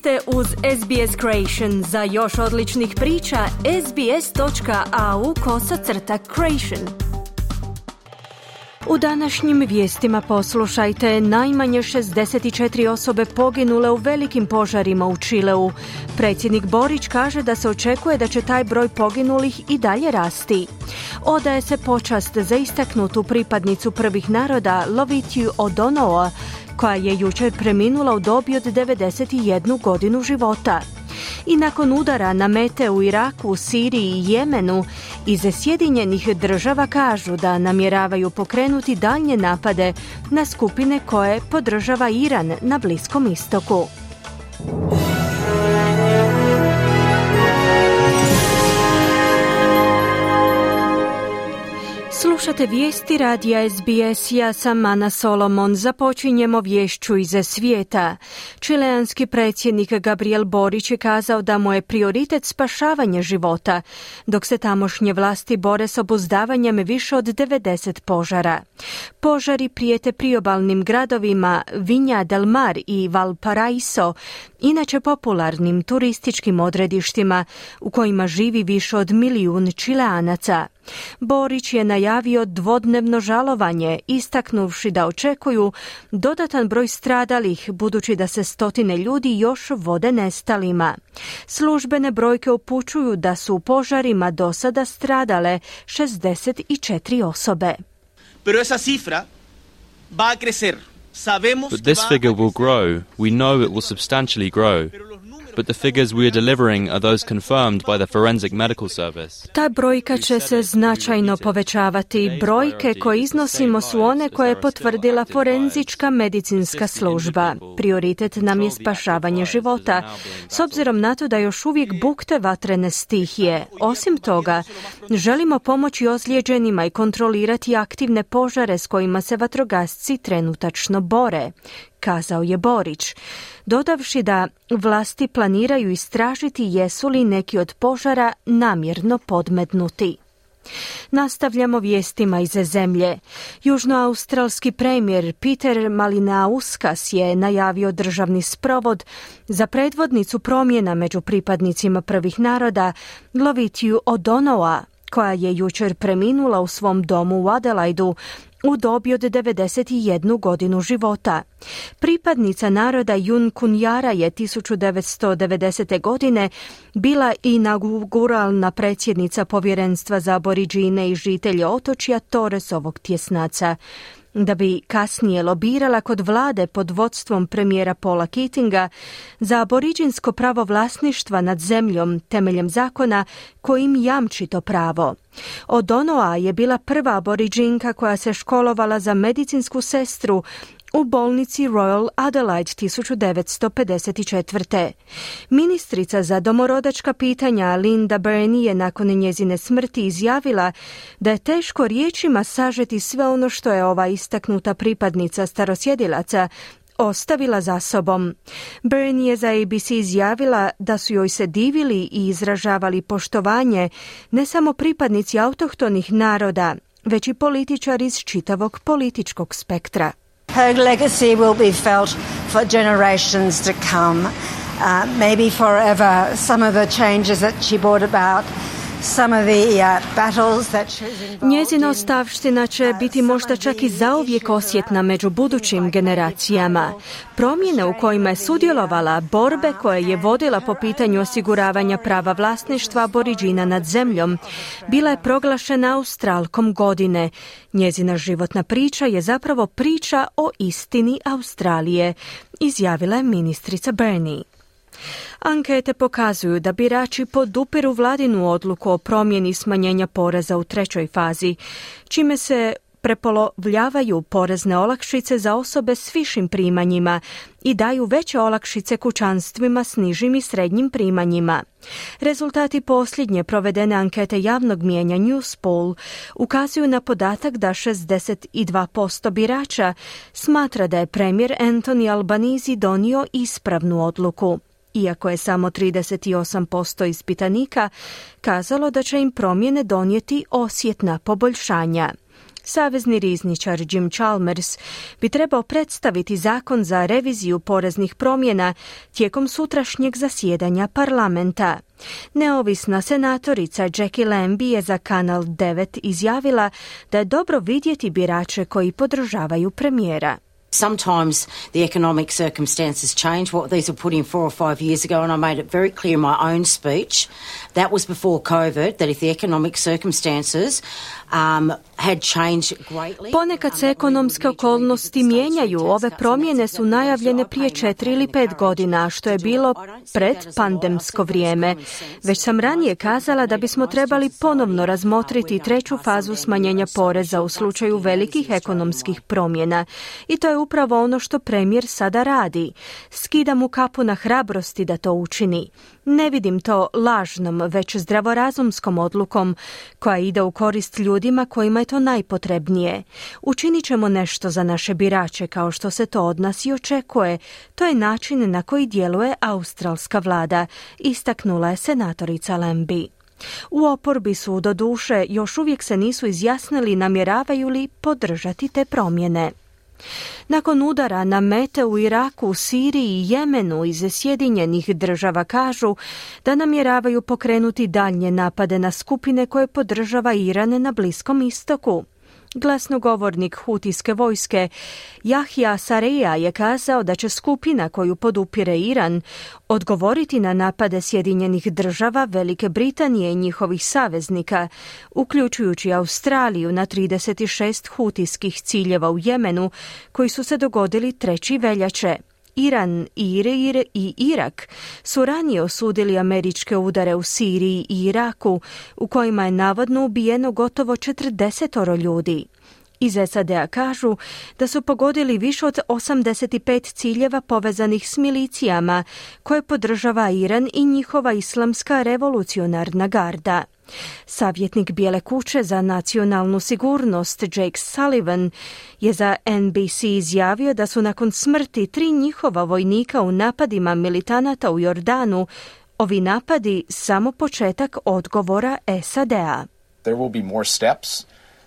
ste uz SBS Creation. Za još odličnih priča, sbs.au kosacrta creation. U današnjim vijestima poslušajte najmanje 64 osobe poginule u velikim požarima u Čileu. Predsjednik Borić kaže da se očekuje da će taj broj poginulih i dalje rasti. Odaje se počast za istaknutu pripadnicu prvih naroda Lovitiju Odonoa, koja je jučer preminula u dobi od 91 godinu života. I nakon udara na mete u Iraku, Siriji i Jemenu, iz Sjedinjenih država kažu da namjeravaju pokrenuti daljnje napade na skupine koje podržava Iran na Bliskom istoku. Slušate vijesti radija SBS, ja sam Ana Solomon. Započinjemo vješću iz svijeta. Čileanski predsjednik Gabriel Borić je kazao da mu je prioritet spašavanje života, dok se tamošnje vlasti bore s obuzdavanjem više od 90 požara. Požari prijete priobalnim gradovima Vinja del Mar i Valparaiso, inače popularnim turističkim odredištima u kojima živi više od milijun čileanaca. Borić je najavio dvodnevno žalovanje, istaknuvši da očekuju dodatan broj stradalih, budući da se stotine ljudi još vode nestalima. Službene brojke upućuju da su u požarima do sada stradale 64 osobe. Pero esa cifra va a crecer. But this figure will grow. We know it will substantially grow. But the figures we are delivering are those confirmed by the forensic medical service. Ta brojka će se značajno povećavati. Brojke koje iznosimo su one koje je potvrdila forenzička medicinska služba. Prioritet nam je spašavanje života. S obzirom na to da još uvijek bukte vatrene stihije. Osim toga, želimo pomoći ozlijeđenima i kontrolirati aktivne požare s kojima se vatrogasci trenutačno bore kazao je Borić, dodavši da vlasti planiraju istražiti jesu li neki od požara namjerno podmetnuti. Nastavljamo vijestima iz zemlje. Južnoaustralski premijer Peter Malinauskas je najavio državni sprovod za predvodnicu promjena među pripadnicima prvih naroda Lovitiju Odonoa, koja je jučer preminula u svom domu u Adelaidu u dobi od 91 godinu života. Pripadnica naroda Jun Kunjara je 1990. godine bila inauguralna predsjednica povjerenstva za aboriđine i žitelje otočja Toresovog tjesnaca da bi kasnije lobirala kod vlade pod vodstvom premijera Paula Keatinga za aboriđinsko pravo vlasništva nad zemljom temeljem zakona kojim jamči to pravo. Odonoa je bila prva aboriđinka koja se školovala za medicinsku sestru u bolnici Royal Adelaide 1954. Ministrica za domorodačka pitanja Linda Burney je nakon njezine smrti izjavila da je teško riječima sažeti sve ono što je ova istaknuta pripadnica starosjedilaca ostavila za sobom. Byrne je za ABC izjavila da su joj se divili i izražavali poštovanje ne samo pripadnici autohtonih naroda, već i političari iz čitavog političkog spektra. Her legacy will be felt for generations to come, uh, maybe forever. Some of the changes that she brought about Njezina ostavština će biti možda čak i zauvijek osjetna među budućim generacijama. Promjene u kojima je sudjelovala, borbe koje je vodila po pitanju osiguravanja prava vlasništva aboriđina nad zemljom, bila je proglašena Australkom godine. Njezina životna priča je zapravo priča o istini Australije, izjavila je ministrica Bernie. Ankete pokazuju da birači podupiru vladinu odluku o promjeni smanjenja poreza u trećoj fazi, čime se prepolovljavaju porezne olakšice za osobe s višim primanjima i daju veće olakšice kućanstvima s nižim i srednjim primanjima. Rezultati posljednje provedene ankete javnog mijenja Newspoll ukazuju na podatak da 62% birača smatra da je premijer Anthony Albanizi donio ispravnu odluku iako je samo 38% ispitanika kazalo da će im promjene donijeti osjetna poboljšanja. Savezni rizničar Jim Chalmers bi trebao predstaviti zakon za reviziju poreznih promjena tijekom sutrašnjeg zasjedanja parlamenta. Neovisna senatorica Jackie Lambie je za Kanal 9 izjavila da je dobro vidjeti birače koji podržavaju premijera. Sometimes the economic circumstances change. What these were put in four or five years ago, and I made it very clear in my own speech, that was before COVID, that if the economic circumstances um. Ponekad se ekonomske okolnosti mijenjaju. Ove promjene su najavljene prije četiri ili pet godina, što je bilo pred pandemsko vrijeme. Već sam ranije kazala da bismo trebali ponovno razmotriti treću fazu smanjenja poreza u slučaju velikih ekonomskih promjena. I to je upravo ono što premijer sada radi. Skida mu kapu na hrabrosti da to učini. Ne vidim to lažnom, već zdravorazumskom odlukom koja ide u korist ljudima kojima je to najpotrebnije. Učinit ćemo nešto za naše birače kao što se to od nas i očekuje. To je način na koji djeluje australska vlada, istaknula je senatorica Lembi. U oporbi su do duše još uvijek se nisu izjasnili namjeravaju li podržati te promjene. Nakon udara na mete u Iraku, Siriji i Jemenu iz Sjedinjenih država kažu da namjeravaju pokrenuti daljnje napade na skupine koje podržava Iran na Bliskom istoku. Glasnogovornik Hutijske vojske Jahja Sareja je kazao da će skupina koju podupire Iran odgovoriti na napade Sjedinjenih država, Velike Britanije i njihovih saveznika, uključujući Australiju na 36 hutijskih ciljeva u Jemenu koji su se dogodili 3. veljače. Iran, Ire i Irak su ranije osudili američke udare u Siriji i Iraku, u kojima je navodno ubijeno gotovo 40 ljudi. Iz SAD-a kažu da su pogodili više od 85 ciljeva povezanih s milicijama koje podržava Iran i njihova islamska revolucionarna garda. Savjetnik Bijele kuće za nacionalnu sigurnost Jake Sullivan je za NBC izjavio da su nakon smrti tri njihova vojnika u napadima militanata u Jordanu ovi napadi samo početak odgovora SAD-a. There will be more steps.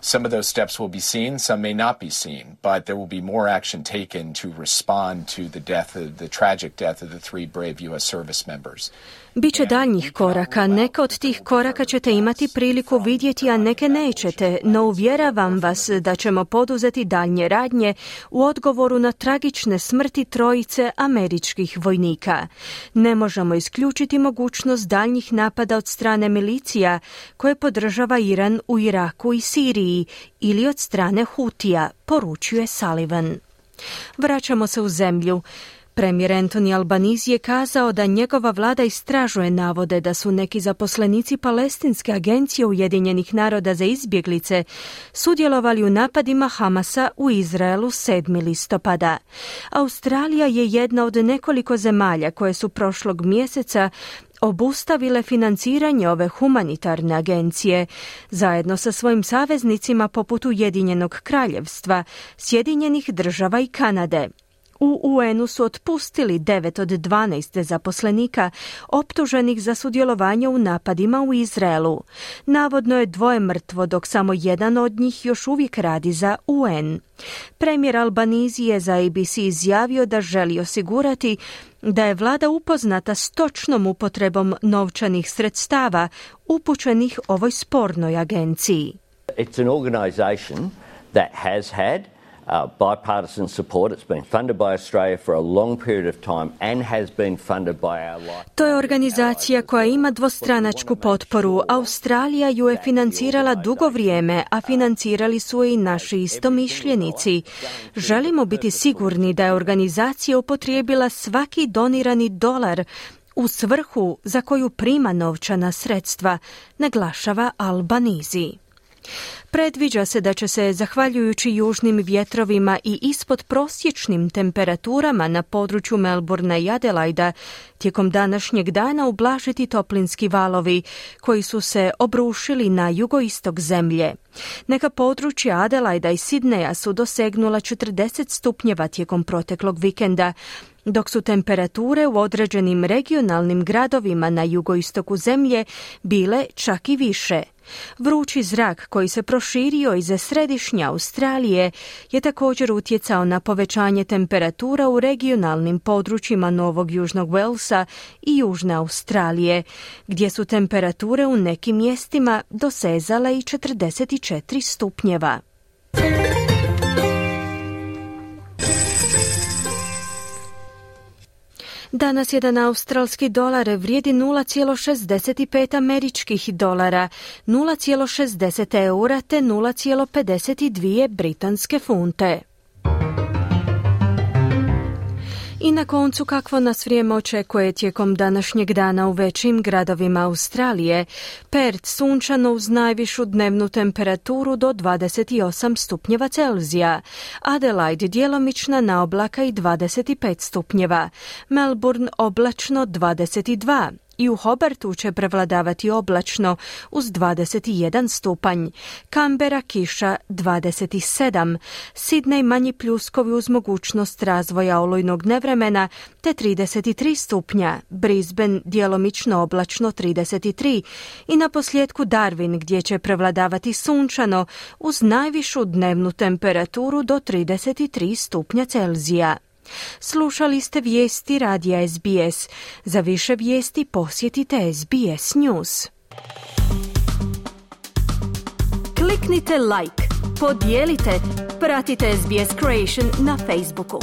Some of those steps will be seen, some may not be seen, but there will be more action taken to respond to the death of the tragic death of the three brave U.S. service members. Biće daljnjih koraka. Neke od tih koraka ćete imati priliku vidjeti, a neke nećete, no uvjeravam vas da ćemo poduzeti daljnje radnje u odgovoru na tragične smrti trojice američkih vojnika. Ne možemo isključiti mogućnost daljnjih napada od strane milicija koje podržava Iran u Iraku i Siriji ili od strane Hutija, poručuje Sullivan. Vraćamo se u zemlju. Premijer Anthony Albanese je kazao da njegova vlada istražuje navode da su neki zaposlenici Palestinske agencije Ujedinjenih naroda za izbjeglice sudjelovali u napadima Hamasa u Izraelu 7. listopada. Australija je jedna od nekoliko zemalja koje su prošlog mjeseca obustavile financiranje ove humanitarne agencije zajedno sa svojim saveznicima poput Ujedinjenog kraljevstva, Sjedinjenih država i Kanade. U UN-u su otpustili 9 od 12 zaposlenika optuženih za sudjelovanje u napadima u Izraelu. Navodno je dvoje mrtvo, dok samo jedan od njih još uvijek radi za UN. Premijer Albanizi je za ABC izjavio da želi osigurati da je vlada upoznata s točnom upotrebom novčanih sredstava upućenih ovoj spornoj agenciji. It's an organization that has had uh, bipartisan support. It's been funded by Australia for a long period of time and has been funded by our life. To je organizacija koja ima dvostranačku potporu. Australija ju je financirala dugo vrijeme, a financirali su i naši istomišljenici. Želimo biti sigurni da je organizacija upotrijebila svaki donirani dolar u svrhu za koju prima novčana sredstva, naglašava Albanizi. Predviđa se da će se, zahvaljujući južnim vjetrovima i ispod prosječnim temperaturama na području Melbourna i Adelaida, tijekom današnjeg dana ublažiti toplinski valovi koji su se obrušili na jugoistok zemlje. Neka područja Adelaida i Sidneja su dosegnula 40 stupnjeva tijekom proteklog vikenda, dok su temperature u određenim regionalnim gradovima na jugoistoku zemlje bile čak i više. Vrući zrak koji se proširio iz središnje Australije je također utjecao na povećanje temperatura u regionalnim područjima Novog Južnog Walesa i Južne Australije, gdje su temperature u nekim mjestima dosezale i 44 stupnjeva. Danas jedan australski dolar vrijedi 0,65 američkih dolara, 0,60 eura te 0,52 britanske funte. I na koncu kakvo nas vrijeme očekuje tijekom današnjeg dana u većim gradovima Australije. Perth sunčano uz najvišu dnevnu temperaturu do 28 stupnjeva Celzija. Adelaide djelomična na oblaka i 25 stupnjeva. Melbourne oblačno 22 i u Hobartu će prevladavati oblačno uz 21 stupanj, Kambera kiša 27, Sidney manji pljuskovi uz mogućnost razvoja olujnog nevremena te 33 stupnja, Brisbane djelomično oblačno 33 i na posljedku Darwin gdje će prevladavati sunčano uz najvišu dnevnu temperaturu do 33 stupnja Celzija. Slušali ste vijesti radija SBS. Za više vijesti posjetite SBS News. Kliknite like, podijelite, pratite SBS Creation na Facebooku.